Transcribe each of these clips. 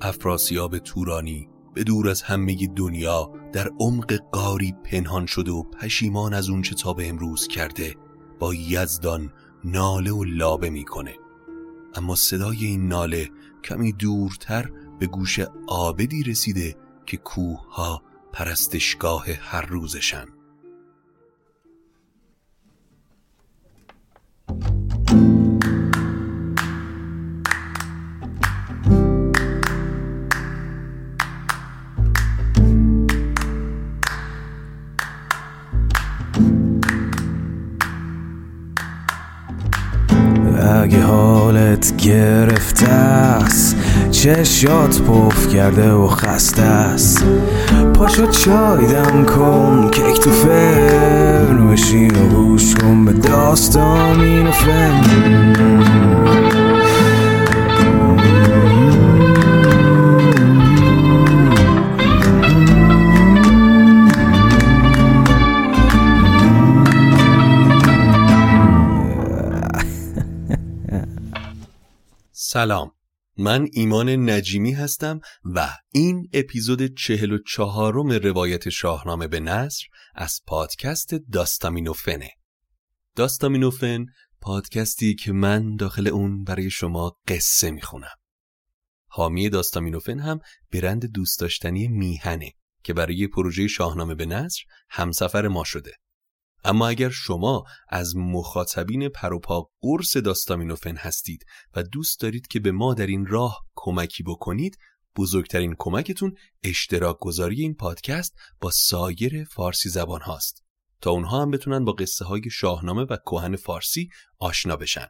افراسیاب تورانی به دور از همه دنیا در عمق قاری پنهان شده و پشیمان از اونچه تا به امروز کرده با یزدان ناله و لابه می‌کنه. اما صدای این ناله کمی دورتر به گوش آبدی رسیده که کوه ها پرستشگاه هر روزشن. اگه حالت گرفته است چشات پف کرده و خسته است. پاشو چای دم کن کیک تو فرن بشین و گوش کن به داستان این و سلام. من ایمان نجیمی هستم و این اپیزود چهل و چهارم روایت شاهنامه به نصر از پادکست داستامینوفنه. داستامینوفن پادکستی که من داخل اون برای شما قصه می‌خونم. حامی داستامینوفن هم برند دوست داشتنی میهنه که برای پروژه شاهنامه به نصر همسفر ما شده. اما اگر شما از مخاطبین پروپا قرص داستامینوفن هستید و دوست دارید که به ما در این راه کمکی بکنید بزرگترین کمکتون اشتراک گذاری این پادکست با سایر فارسی زبان هاست. تا اونها هم بتونن با قصه های شاهنامه و کهن فارسی آشنا بشن.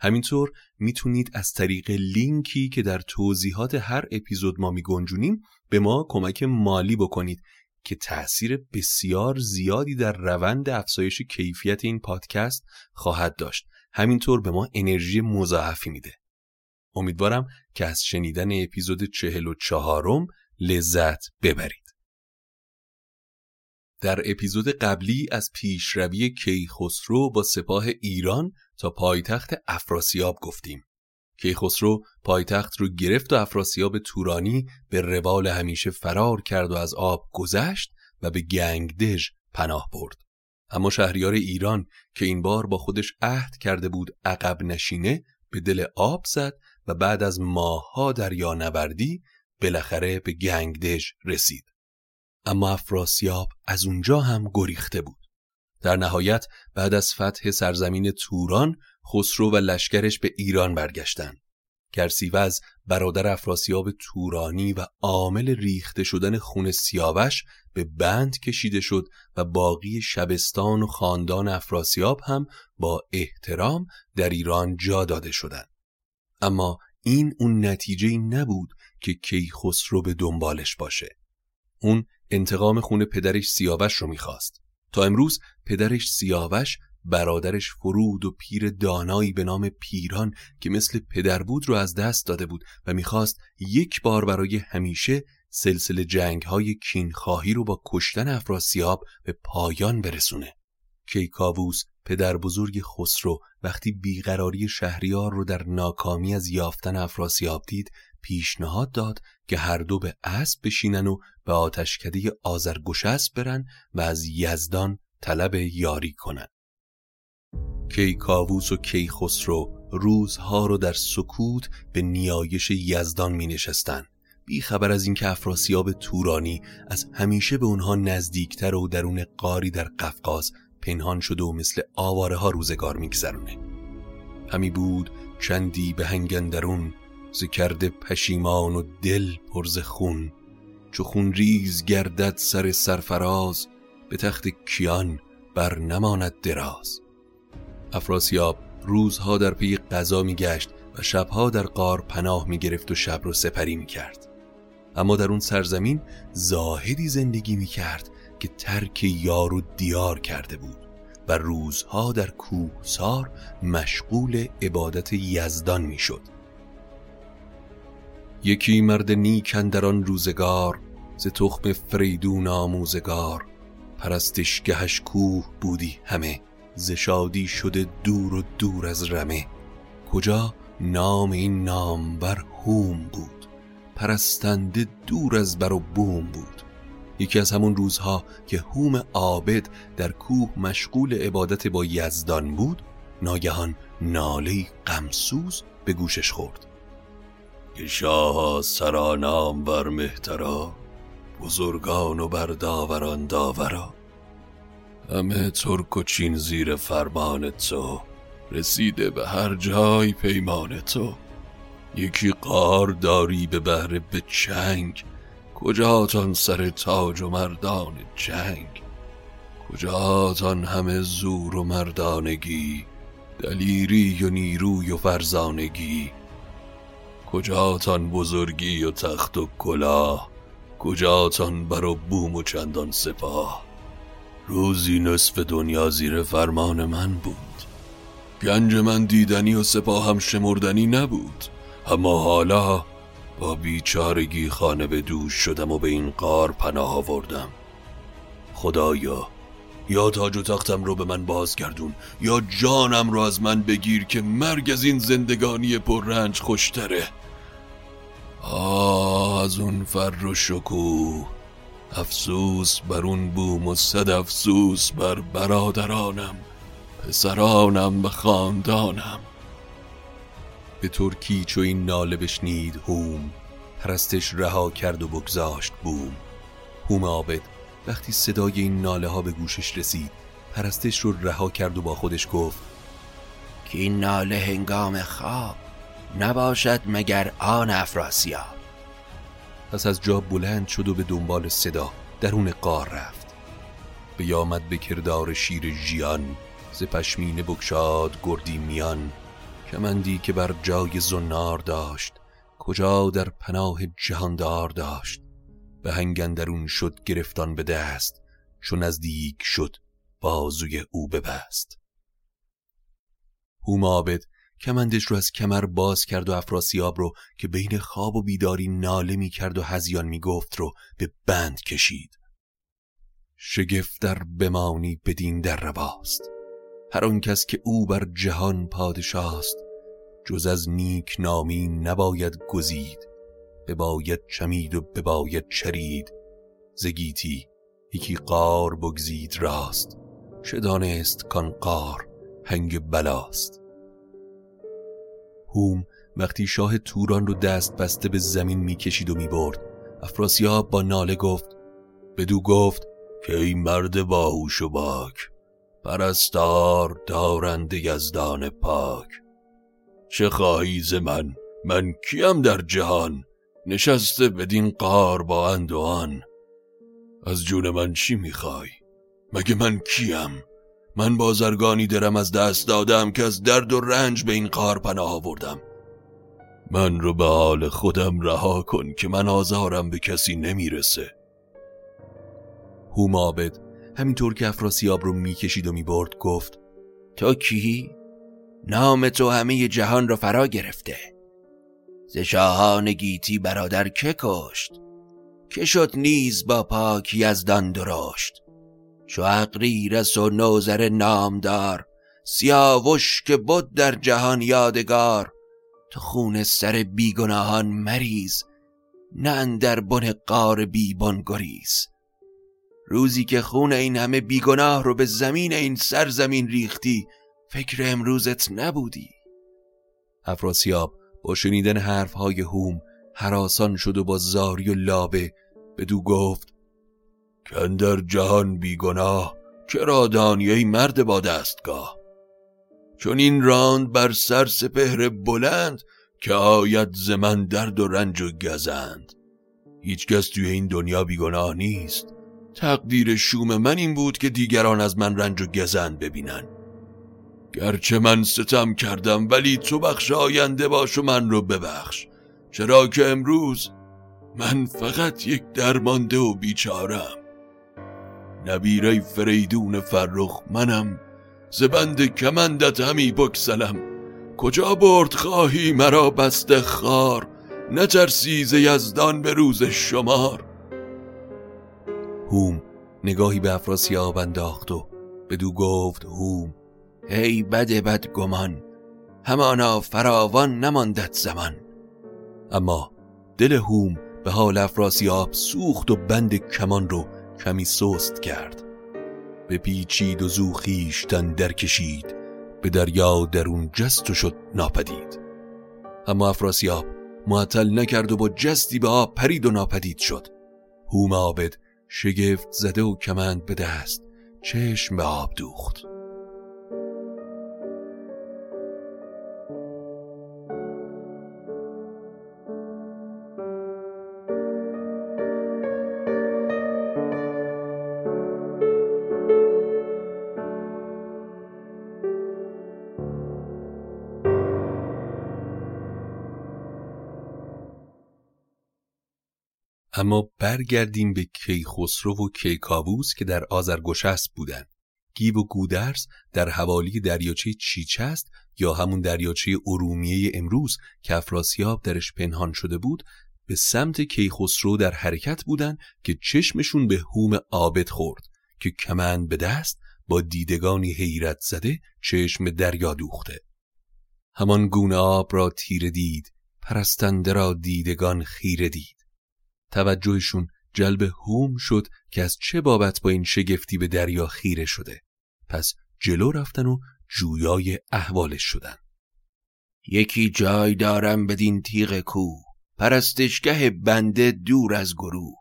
همینطور می‌تونید از طریق لینکی که در توضیحات هر اپیزود ما میگنجونیم به ما کمک مالی بکنید که تأثیر بسیار زیادی در روند افزایش کیفیت این پادکست خواهد داشت. همینطور به ما انرژی مضاعفی میده. امیدوارم که از شنیدن اپیزود چهل و چهارم لذت ببرید. در اپیزود قبلی از پیشروی کیخسرو با سپاه ایران تا پایتخت افراسیاب گفتیم. کیخسرو پایتخت رو گرفت و افراسیاب تورانی به روال همیشه فرار کرد و از آب گذشت و به گنگدژ پناه برد. اما شهریار ایران که این بار با خودش عهد کرده بود عقب نشینه به دل آب زد و بعد از ماهها دریا نوردی بالاخره به گنگدژ رسید. اما افراسیاب از اونجا هم گریخته بود. در نهایت بعد از فتح سرزمین توران خسرو و لشکرش به ایران برگشتند. گرسیوز برادر افراسیاب تورانی و عامل ریخته شدن خون سیاوش به بند کشیده شد و باقی شبستان و خاندان افراسیاب هم با احترام در ایران جا داده شدند. اما این اون نتیجه نبود که کیخسرو به دنبالش باشه. اون انتقام خون پدرش سیاوش رو می‌خواست. تا امروز پدرش سیاوش برادرش فرود و پیر دانایی به نام پیران که مثل پدر بود رو از دست داده بود و می‌خواست یک بار برای همیشه سلسله جنگ های کینخواهی رو با کشتن افراسیاب به پایان برسونه. کیکاووس پدر بزرگ خسرو وقتی بیقراری شهریار رو در ناکامی از یافتن افراسیاب دید پیشنهاد داد که هر دو به اسب بشینن و به آتشکده آزرگشسب برن و از یزدان طلب یاری کنن. کیکاووس و کیخسرو روزها رو در سکوت به نیایش یزدان می نشستن بی خبر از اینکه افراسیاب تورانی از همیشه به اونها نزدیکتر و درون قاری در قفقاز پنهان شده و مثل آواره ها روزگار میگذرونه. همی بود چندی به هنگندرون ز پشیمان و دل پرز خون چو خون ریز گردد سر سرفراز به تخت کیان بر نماند دراز. افراسیاب روزها در پی قضا میگشت و شبها در قار پناه می‌گرفت و شب رو سپری می‌کرد اما در اون سرزمین زاهدی زندگی می‌کرد که ترک یار و دیار کرده بود و روزها در کوهسار مشغول عبادت یزدان می‌شد. یکی مرد نیکن در آن روزگار ز تخم فریدون آموزگار پرستشگهش کوه بودی همه ز شادی شده دور و دور از رمه. کجا؟ نام این نام بر هوم بود. پرستنده دور از بر و بوم بود. یکی از همون روزها که هوم عابد در کوه مشغول عبادت با یزدان بود ناگهان ناله غمسوز به گوشش خورد. که شاه سرانام بر مهترا بزرگان و بر داوران داورا. همه ترک و چین زیر فرمان تو. رسیده به هر جای پیمان تو. یکی قار داری به بهره به چنگ. کجاتان سر تاج و مردان جنگ؟ کجاتان همه زور و مردانگی دلیری و نیروی و فرزانگی؟ کجاتان بزرگی و تخت و کلاه؟ کجاتان بر و بوم و چندان سپاه؟ روزی نصف دنیا زیر فرمان من بود. گنج من دیدنی و سپاهم شمردنی نبود. اما حالا با بیچارگی خانه به دوش شدم و به این قار پناه آوردم. خدایا یا تاج و تختم رو به من بازگردون یا جانم رو از من بگیر که مرگ از این زندگانی پر رنج خوشتره. آه از اون فر و شکوه. افسوس بر اون بوم و صد افسوس بر برادرانم پسرانم و خاندانم. به ترکی چو این ناله بشنید هوم پرستش رها کرد و بگذاشت بوم. هوم عابد وقتی صدای این ناله ها به گوشش رسید پرستش رو رها کرد و با خودش گفت که این ناله هنگام خواب نباشد مگر آن افراسیاب؟ پس از جا بلند شد و به دنبال صدا درون قار رفت. بیامد به کردار شیر ژیان ز پشمینه بکشاد گردی میان. کمندی که بر جای زنار داشت کجا در پناه جهاندار داشت. به هنگندرون شد گرفتان به دست چون نزدیک شد بازوی او ببست. هوم آبد کمندش رو از کمر باز کرد و افراسیاب رو که بین خواب و بیداری ناله می کرد و هزیان می گفت رو به بند کشید. شگفت در بمانی بدین در رواست. هر آن کس که او بر جهان پادشاست جز از نیک نامی نباید گزید. بباید چمید و بباید چرید. زگیتی یکی قار بگزید راست. شدانست کان قار هنگ بلاست. هوم وقتی شاه توران رو دست بسته به زمین می‌کشید و می‌برد. افراسیاب با ناله گفت بدو گفت که این مرد باهوش و باک پرستار دارند یزدان پاک. چه خواهی ز من؟ من کیم در جهان؟ نشسته بدین قار با اندوان. از جون من چی می‌خوای؟ مگه من کیم؟ من بازرگانی درم از دست دادم که از درد و رنج به این قار پناه آوردم. من رو به حال خودم رها کن که من آزارم به کسی نمی‌رسه. هوم آبد همینطور که افراسیاب رو می‌کشید و می‌برد گفت تو کی؟ نام تو همه جهان را فرا گرفته. ز شاهان گیتی برادر که کشت؟ که شد نیز با پاک یزدان درشت؟ چو اقریرس و نوزر نامدار سیاوش که بود در جهان یادگار. تو خون سر بیگناهان مریز نه در بن قار بیبن گریز. روزی که خون این همه بیگناه رو به زمین این سرزمین ریختی فکر امروزت نبودی. افراسیاب با شنیدن حرفهای هوم حراسان شد و با زاری و لابه بدو گفت کندر جهان بیگناه چرا دانیای مرد با دستگاه چون این راند بر سر سپهر بلند که آید زمن درد و رنج و گزند. هیچکس توی این دنیا بیگناه نیست. تقدیر شوم من این بود که دیگران از من رنج و گزند ببینن. گرچه من ستم کردم ولی تو بخش آینده باش و من رو ببخش. چرا که امروز من فقط یک درمانده و بیچارم. نبیره فریدون فرخ منم. زبند کمندت همی بکسلم کجا برد خواهی مرا بسته خار؟ نترسی ز یزدان به روز شمار. هوم نگاهی به افراسیاب انداخت و بدو گفت هوم ای بد بد گمان همانا فراوان نماندت زمان. اما دل هوم به حال افراسیاب سوخت و بند کمان رو کمی سست کرد. به پیچید و زو خیشتن درکشید. به دریا درون جست و شد ناپدید. اما افراسیاب معطل نکرد و با جستی به آب پرید و ناپدید شد. هوم عابد شگفت زده و کمند به دست چشم به آب دوخت. اما برگردیم به کیخسرو و کیکاووس که در آذرگشسب بودند. گیو و گودرز در حوالی دریاچه چیچست یا همون دریاچه ارومیه امروز که افراسیاب درش پنهان شده بود به سمت کیخسرو در حرکت بودند که چشمشون به هوم عابد خورد که کمند به دست با دیدگانی حیرت زده چشم دریا دوخته همان گونه آب را تیره دید پرستنده را دیدگان خیره دید توجهشون جلب هوم شد که از چه بابت با این شگفتی به دریا خیره شده. پس جلو رفتن و جویای احوالش شدن. یکی جای دارم بدین تیغ کو. پرستشگه بنده دور از گروه.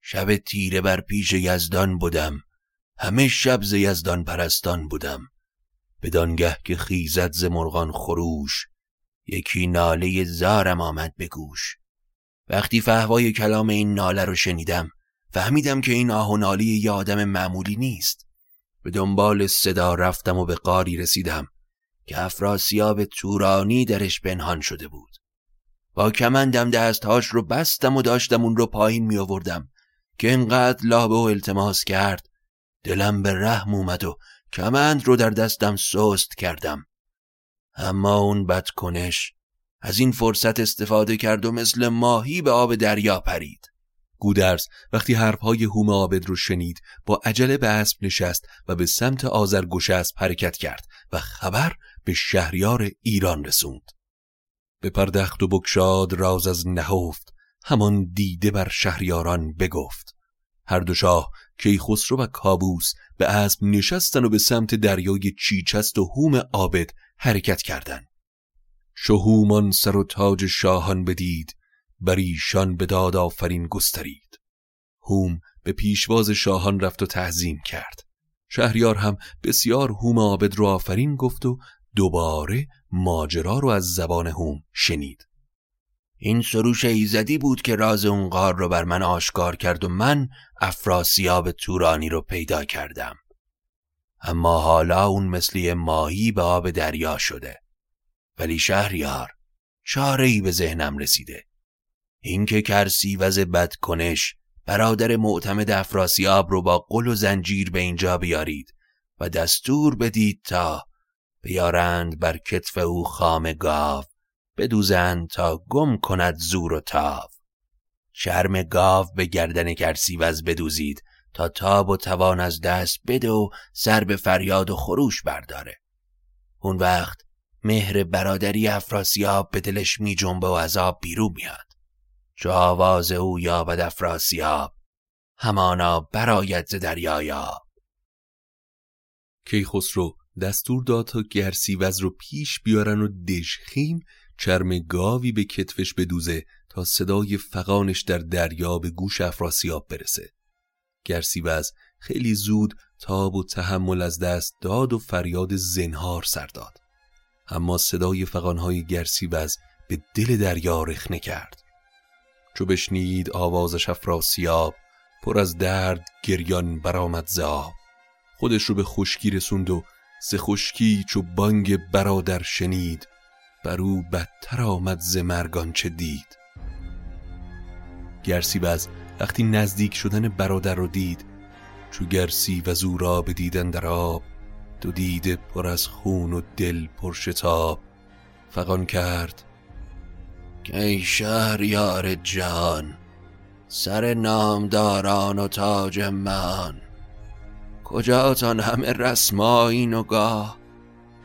شب تیره بر پیش یزدان بودم. همه شب ز یزدان پرستان بودم. بدانگه که خیزد ز مرغان خروش. یکی ناله زارم آمد به گوش. وقتی فهوای کلام این ناله رو شنیدم فهمیدم که این آه و نالی یه آدم معمولی نیست. به دنبال صدا رفتم و به قاری رسیدم که افراسیاب تورانی درش پنهان شده بود. با کمندم دستهاش رو بستم و داشتم اون رو پایین می آوردم که انقدر لابه و التماس کرد. دلم به رحم اومد و کمند رو در دستم سست کردم. اما اون بدکنش از این فرصت استفاده کرد و مثل ماهی به آب دریا پرید. گودرز وقتی حرفهای هوم عابد رو شنید با عجله به اسب نشست و به سمت آذرگشسب حرکت کرد و خبر به شهریار ایران رسوند. به پردخت و بکشاد راز از نهفت همان دیده بر شهریاران بگفت. هر دو شاه کیخسرو و کابوس به اسب نشستن و به سمت دریای چیچست و هوم عابد حرکت کردند. شهومان سر و تاج شاهان بدید بر ایشان به داد آفرین گسترید. هوم به پیشواز شاهان رفت و تعظیم کرد. شهریار هم بسیار هوم عابد رو آفرین گفت و دوباره ماجرا رو از زبان هوم شنید. این سروش ایزدی بود که راز اون غار رو بر من آشکار کرد و من افراسیاب تورانی رو پیدا کردم. اما حالا اون مثلی ماهی به آب دریا شده. ولی شهریار چاره ای به ذهنم رسیده. اینکه کرسی وز بدکنش برادر معتمد افراسیاب رو با قل و زنجیر به اینجا بیارید و دستور بدید تا بیارند بر کتف او خام گاو بدوزند تا گم کند زور و تاو. شرم گاو به گردن گرسیوز بدوزید تا تاب و توان از دست بده و سر به فریاد و خروش برداره. اون وقت مهر برادری افراسیاب به دلش می جنبه و عذاب بیرون میاد. چو آواز او یابد افراسیاب همانا براید دریایا. کیخسرو دستور داد تا گرسیوز رو پیش بیارن و دژخیم چرم گاوی به کتفش بدوزه تا صدای فقانش در دریا به گوش افراسیاب برسه. گرسیوز خیلی زود تاب و تحمل از دست داد و فریاد زنهار سر داد. اما صدای فقانهای گرسیوز به دل دریا رخنه کرد. چو بشنید آوازش افراسیاب پر از درد گریان برآمد زاب خودش رو به خشکی رسوند و ز خشکی چو بانگ برادر شنید. بر او بدتر آمد ز مرگان چه دید. گرسیوز وقتی نزدیک شدن برادر رو دید چو گرسی و او را بدیدن در آب دو دیده پر از خون و دل پر شتاب. فقان کرد ای شهریار جان سر نامداران و تاج من کجاتان همه رسماین و گاه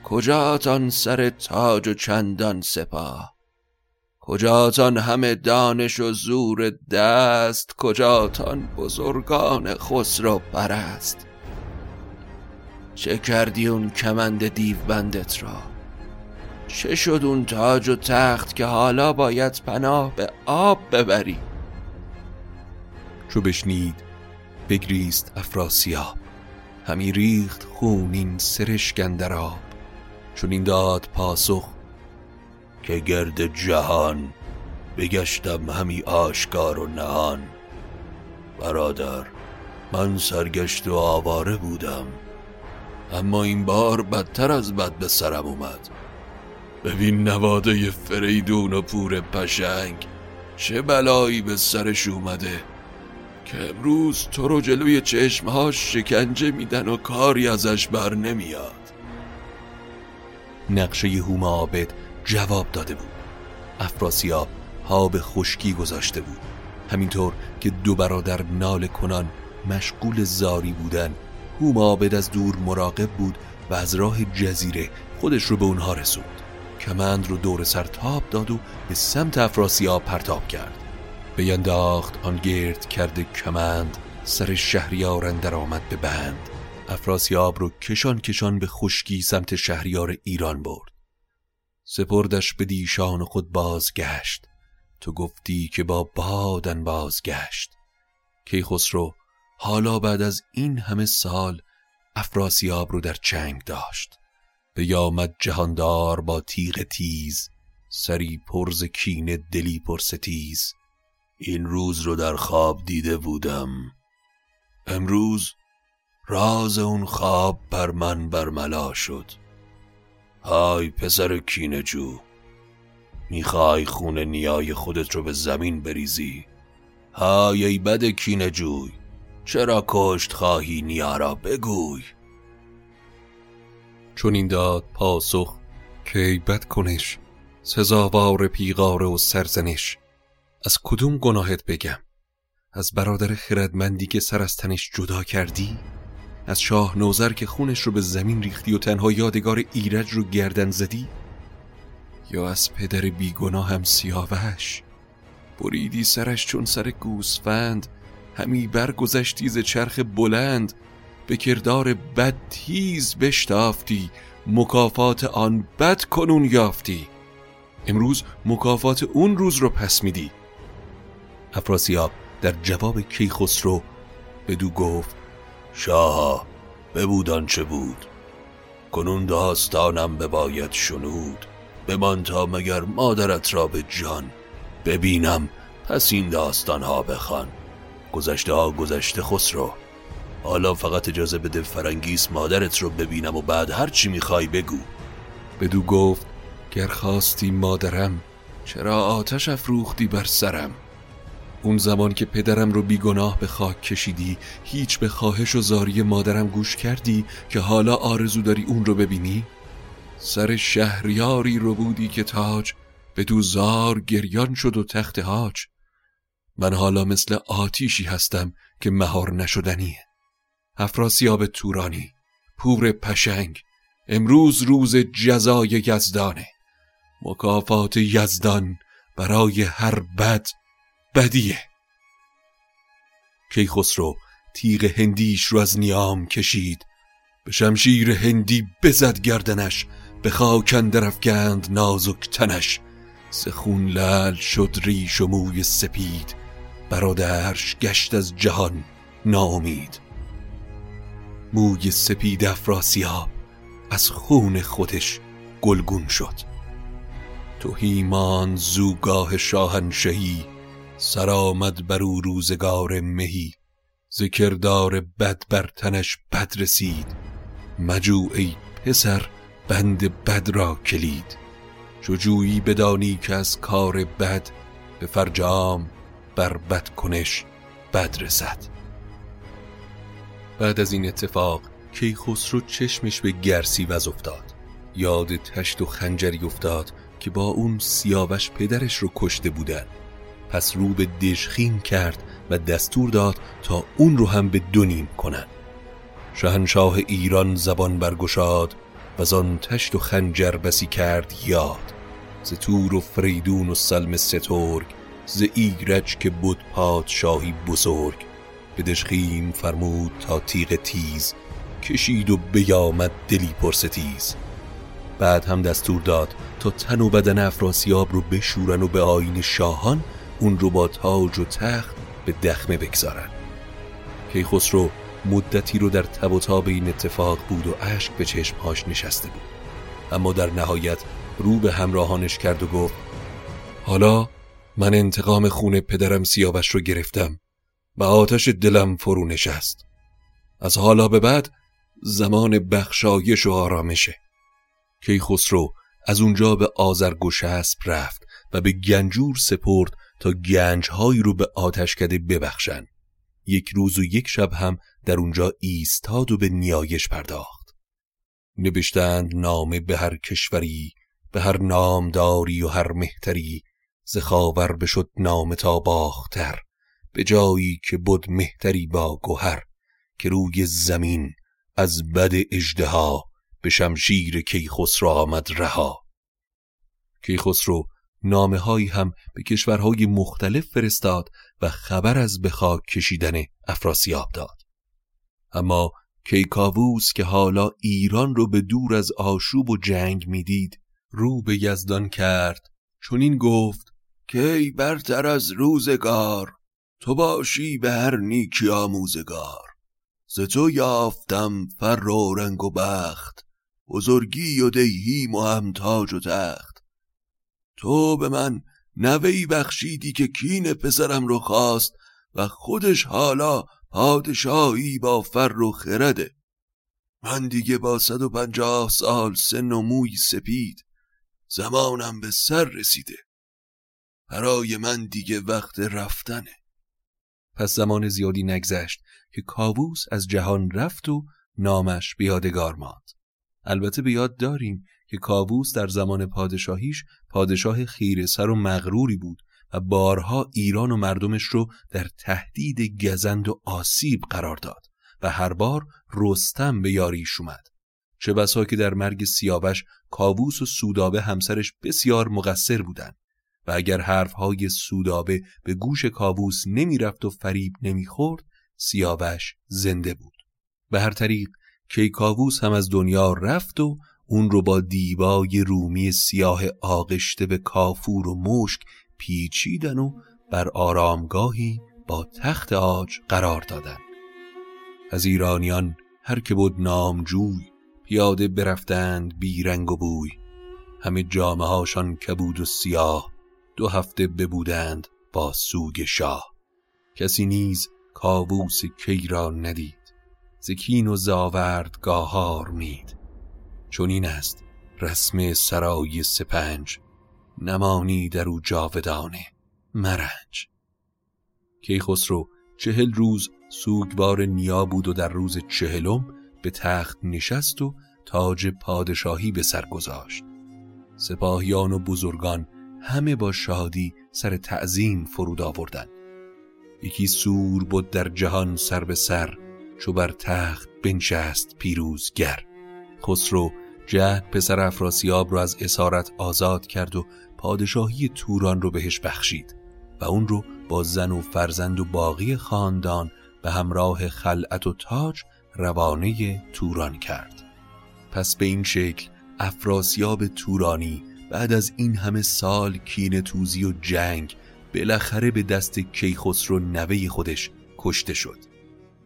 کجاتان سر تاج و چندان سپاه کجاتان همه دانش و زور دست کجاتان بزرگان خسرو پرست؟ چه کردی اون کمند دیو بندت را. چه شد اون تاج و تخت که حالا باید پناه به آب ببری؟ چو بشنید بگریست افراسیاب. همی ریخت خونین سرشکن آب. چون این داد پاسخ که گرد جهان بگشتم همی آشکار و نهان. برادر من سرگشت و آواره بودم. اما این بار بدتر از بد به سرم اومد. ببین نواده فریدون و پور پشنگ چه بلایی به سرش اومده. که امروز تو رو جلوی چشمهاش شکنجه میدن و کاری ازش بر نمیاد. نقشه هوم عابد جواب داده بود. افراسیاب ها به خشکی گذاشته بود. همینطور که دو برادر نال کنان مشغول زاری بودن هوم عابد از دور مراقب بود و از راه جزیره خودش رو به اونها رسوند. کمند رو دور سر تاب داد و به سمت افراسیاب پرتاب کرد. بینداخت آن گرد کرده کمند سر شهریار اندر آمد به بند. افراسیاب رو کشان کشان به خشکی سمت شهریار ایران برد. سپردش به دیشان خود بازگشت. تو گفتی که با بادن بازگشت. کیخسرو حالا بعد از این همه سال افراسیاب رو در چنگ داشت. به یامد جهاندار با تیغ تیز سری پرز کین دلی پرستیز این روز رو در خواب دیده بودم. امروز راز اون خواب بر من برملا شد. های پسر کینجو می‌خوای خون نیای خودت رو به زمین بریزی؟ های ای بد کینجوی چرا کشت خواهی نیارا بگوی؟ چون این داد پاسخ که ای بد کنش؟ سزاوار پیغاره و سرزنش. از کدوم گناهت بگم؟ از برادر خردمندی که سر از تنش جدا کردی؟ از شاه نوزر که خونش رو به زمین ریختی و تنها یادگار ایرج رو گردن زدی؟ یا از پدر بیگناه هم سیاوش؟ بریدی سرش چون سر گوسفند همی برگذشتی ز چرخ بلند به کردار بد تیز بشتافتی مکافات آن بد کنون یافتی. امروز مکافات اون روز رو پس میدی. افراسیاب در جواب کیخسرو بدو گفت شاه ببودان چه بود. کنون داستانم بباید شنود. بمان تا مگر مادرت را به جان. ببینم پس این داستان ها بخوان. گذشته ها گذشته خسرو حالا فقط اجازه بده فرنگیس مادرت رو ببینم و بعد هر چی می‌خوای بگو. بدو گفت گر خواستی مادرم چرا آتش افروختی بر سرم؟ اون زمان که پدرم رو بیگناه به خاک کشیدی هیچ به خواهش و زاری مادرم گوش کردی که حالا آرزو داری اون رو ببینی؟ سر شهریاری رو بودی که تاج به دوزار گریان شد و تخت هاج من حالا مثل آتیشی هستم که مهار نشدنیه افراسیاب تورانی پور پشنگ امروز روز جزای یزدانه. مکافات یزدان برای هر بد بدیه. کیخسرو تیغ هندیش رو از نیام کشید. به شمشیر هندی بزد گردنش به خاک اندر نازک تنش. سخون لل شد ریش و موی سپید. برادرش گشت از جهان ناامید. موی سپید افراسیاب از خون خودش گلگون شد. تو هیمان زوگاه شاهنشهی سرآمد بر او روزگار مهی. ذکردار بد بر تنش بد رسید. مجو ای پسر بند بد را کلید. چجویی بدانی که از کار بد به فرجام بر بد کنش بد رسد. بعد از این اتفاق کیخسرو چشمش به گرسی وز افتاد یاد تشت و خنجری افتاد که با اون سیاوش پدرش رو کشته بودن. پس رو به دشخیم کرد و دستور داد تا اون رو هم به دونیم کنن. شهنشاه ایران زبان برگشاد و آن تشت و خنجر بسی کرد یاد. ز تور و فریدون و سلم سترگ ز ایرج که بود پادشاهی بزرگ به دشخیم فرمود تا تیغ تیز کشید و بیامد دلی پرستیز بعد هم دستور داد تا تن و بدن افراسیاب رو بشورن و به آین شاهان اون رو با تاج و تخت به دخمه بگذارن. کیخسرو مدتی رو در تب و تاب این اتفاق بود و اشک به چشمهاش نشسته بود. اما در نهایت رو به همراهانش کرد و گفت حالا من انتقام خون پدرم سیاوش رو گرفتم و آتش دلم فرو نشست. از حالا به بعد زمان بخشایش و آرامشه. کیخسرو از اونجا به آزرگوشسب رفت و به گنجور سپرد تا گنجهایی رو به آتشکده ببخشن. یک روز و یک شب هم در اونجا ایستاد و به نیایش پرداخت. نوشتند نامه به هر کشوری به هر نامداری و هر مهتری زخاور بشد نام تا باختر به جایی که بود مهتری با گوهر که روی زمین از بد اجدها به شمشیر کیخسرو آمد رها. کیخسرو نامه هایی هم به کشورهای مختلف فرستاد و خبر از به خاک کشیدن افراسیاب داد. اما کیکاووس که حالا ایران رو به دور از آشوب و جنگ می‌دید رو به یزدان کرد. چون این گفت کی برتر از روزگار؟ تو باشی به هر نیکی آموزگار. ز تو یافتم فر و رنگ و بخت بزرگی و دیهیم و تاج و تخت. تو به من نوی بخشیدی که کین پسرم رو خواست و خودش حالا پادشاهی با فر و خرده من دیگه با صد و پنجاه سال سن و موی سپید زمانم به سر رسیده. برای من دیگه وقت رفتنه. پس زمان زیادی نگذشت که کاووس از جهان رفت و نامش به یادگار ماند. البته به یاد داریم که کاووس در زمان پادشاهیش پادشاه خیره سر و مغروری بود و بارها ایران و مردمش رو در تهدید گزند و آسیب قرار داد و هر بار رستم به یاریش اومد. چه بسا که در مرگ سیاوش کاووس و سودابه همسرش بسیار مقصر بودند. و اگر حرفهای سودابه به گوش کاووس نمی‌رفت و فریب نمی‌خورد سیاوش زنده بود. به هر طریق کیکاووس هم از دنیا رفت و اون رو با دیبای رومی سیاه آغشته به کافور و مشک پیچیدن و بر آرامگاهی با تخت آج قرار دادن. از ایرانیان هر که بود نامجوی پیاده برفتند بی رنگ و بوی. همه جامعه هاشان کبود و سیاه. دو هفته ببودند با سوگ شاه. کسی نیز کاووس کی را ندید. زکین و زاورد گاهار مید. چون این است رسم سرای سپنج. نمانی در او جاودانه مرنج. کیخسرو چهل روز سوگوار نیا بود و در روز چهلم به تخت نشست و تاج پادشاهی به سر گذاشت. سپاهیان و بزرگان همه با شادی سر تعظیم فرود آوردند یکی سور بود در جهان سر به سر چو بر تخت بنشست پیروزگر. خسرو جهد پسر افراسیاب را از اسارت آزاد کرد و پادشاهی توران رو بهش بخشید و اون رو با زن و فرزند و باقی خاندان به همراه خلعت و تاج روانه توران کرد. پس به این شکل افراسیاب تورانی بعد از این همه سال کین توزی و جنگ بالاخره به دست کیخسرو نوه خودش کشته شد.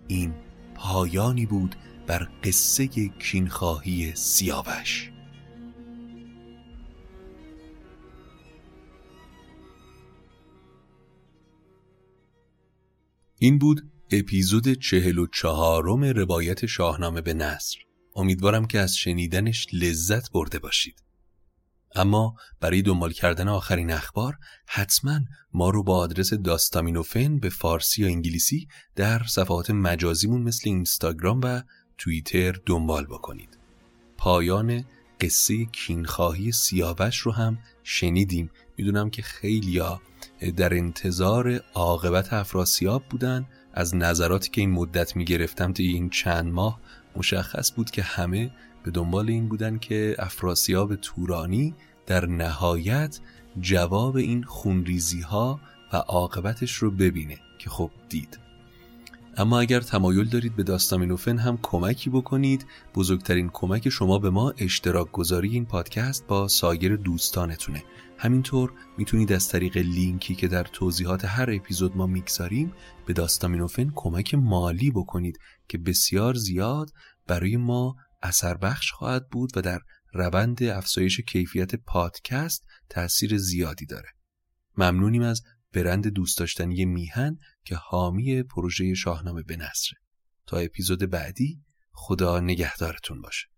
این پایانی بود بر قصه کینخواهی سیاوش. این بود اپیزود چهل و چهارم روایت شاهنامه به نصر امیدوارم که از شنیدنش لذت برده باشید. اما برای دنبال کردن آخرین اخبار حتما ما رو با آدرس داستامینوفن به فارسی یا انگلیسی در صفحات مجازیمون مثل اینستاگرام و توییتر دنبال بکنید. پایان قصه کینخواهی سیاوش رو هم شنیدیم. می‌دونم که خیلیا در انتظار عاقبت افراسیاب بودن. از نظراتی که این مدت می‌گرفتم تا این چند ماه مشخص بود که همه به دنبال این بودن که افراسیاب تورانی در نهایت جواب این خونریزی ها و عاقبتش رو ببینه که خب دید. اما اگر تمایل دارید به داستامینوفن هم کمکی بکنید بزرگترین کمک شما به ما اشتراک گذاری این پادکست با سایر دوستانتونه. همینطور می‌تونید از طریق لینکی که در توضیحات هر اپیزود ما می‌گذاریم به داستامینوفن کمک مالی بکنید که بسیار زیاد برای ما اثر بخش خواهد بود و در روند افزایش کیفیت پادکست تأثیر زیادی داره. ممنونیم از برند دوست داشتنی میهن که حامی پروژه شاهنامه به نصره تا اپیزود بعدی خدا نگهدارتون باشه.